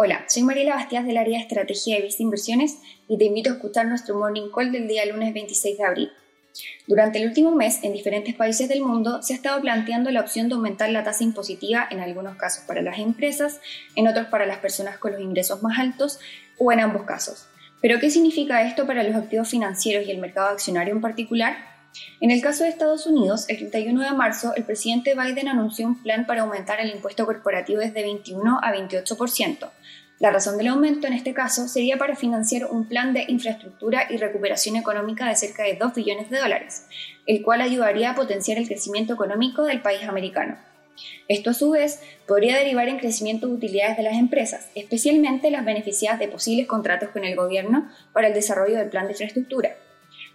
Hola, soy Mariela Bastias del área de estrategia de Vista Inversiones y te invito a escuchar nuestro Morning Call del día lunes 26 de abril. Durante el último mes, en diferentes países del mundo, se ha estado planteando la opción de aumentar la tasa impositiva en algunos casos para las empresas, en otros para las personas con los ingresos más altos o en ambos casos. Pero, ¿qué significa esto para los activos financieros y el mercado accionario en particular? En el caso de Estados Unidos, el 31 de marzo, el presidente Biden anunció un plan para aumentar el impuesto corporativo desde 21 a 28%. La razón del aumento en este caso sería para financiar un plan de infraestructura y recuperación económica de cerca de 2 billones de dólares, el cual ayudaría a potenciar el crecimiento económico del país americano. Esto a su vez podría derivar en crecimiento de utilidades de las empresas, especialmente las beneficiadas de posibles contratos con el gobierno para el desarrollo del plan de infraestructura.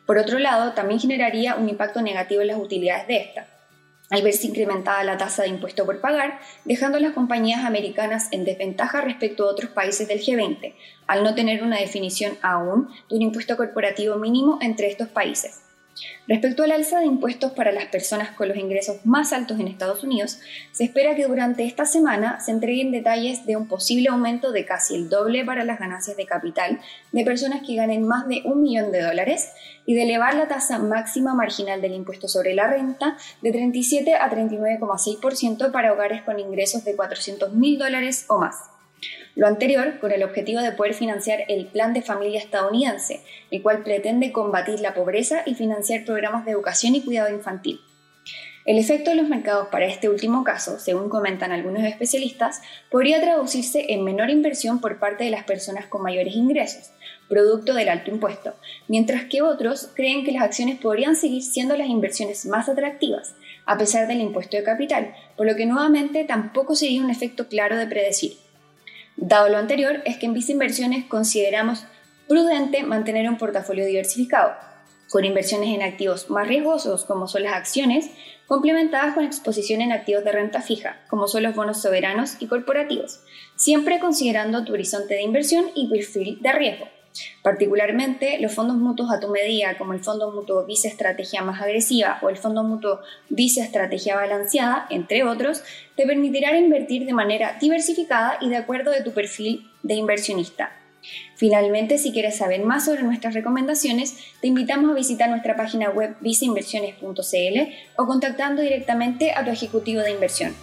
Por otro lado, también generaría un impacto negativo en las utilidades de esta, al verse incrementada la tasa de impuesto por pagar, dejando a las compañías americanas en desventaja respecto a otros países del G20, al no tener una definición aún de un impuesto corporativo mínimo entre estos países. Respecto al alza de impuestos para las personas con los ingresos más altos en Estados Unidos, se espera que durante esta semana se entreguen detalles de un posible aumento de casi el doble para las ganancias de capital de personas que ganen más de un millón de dólares y de elevar la tasa máxima marginal del impuesto sobre la renta de 37 a 39,6% para hogares con ingresos de 400 mil dólares o más. Lo anterior con el objetivo de poder financiar el Plan de Familia estadounidense, el cual pretende combatir la pobreza y financiar programas de educación y cuidado infantil. El efecto de los mercados para este último caso, según comentan algunos especialistas, podría traducirse en menor inversión por parte de las personas con mayores ingresos, producto del alto impuesto, mientras que otros creen que las acciones podrían seguir siendo las inversiones más atractivas, a pesar del impuesto de capital, por lo que nuevamente tampoco sería un efecto claro de predecir. Dado lo anterior, es que en Visa Inversiones consideramos prudente mantener un portafolio diversificado, con inversiones en activos más riesgosos, como son las acciones, complementadas con exposición en activos de renta fija, como son los bonos soberanos y corporativos, siempre considerando tu horizonte de inversión y perfil de riesgo. Particularmente, los fondos mutuos a tu medida, como el fondo mutuo Visa Estrategia más agresiva o el fondo mutuo Visa Estrategia balanceada, entre otros, te permitirán invertir de manera diversificada y de acuerdo a tu perfil de inversionista. Finalmente, si quieres saber más sobre nuestras recomendaciones, te invitamos a visitar nuestra página web visainversiones.cl o contactando directamente a tu ejecutivo de inversión.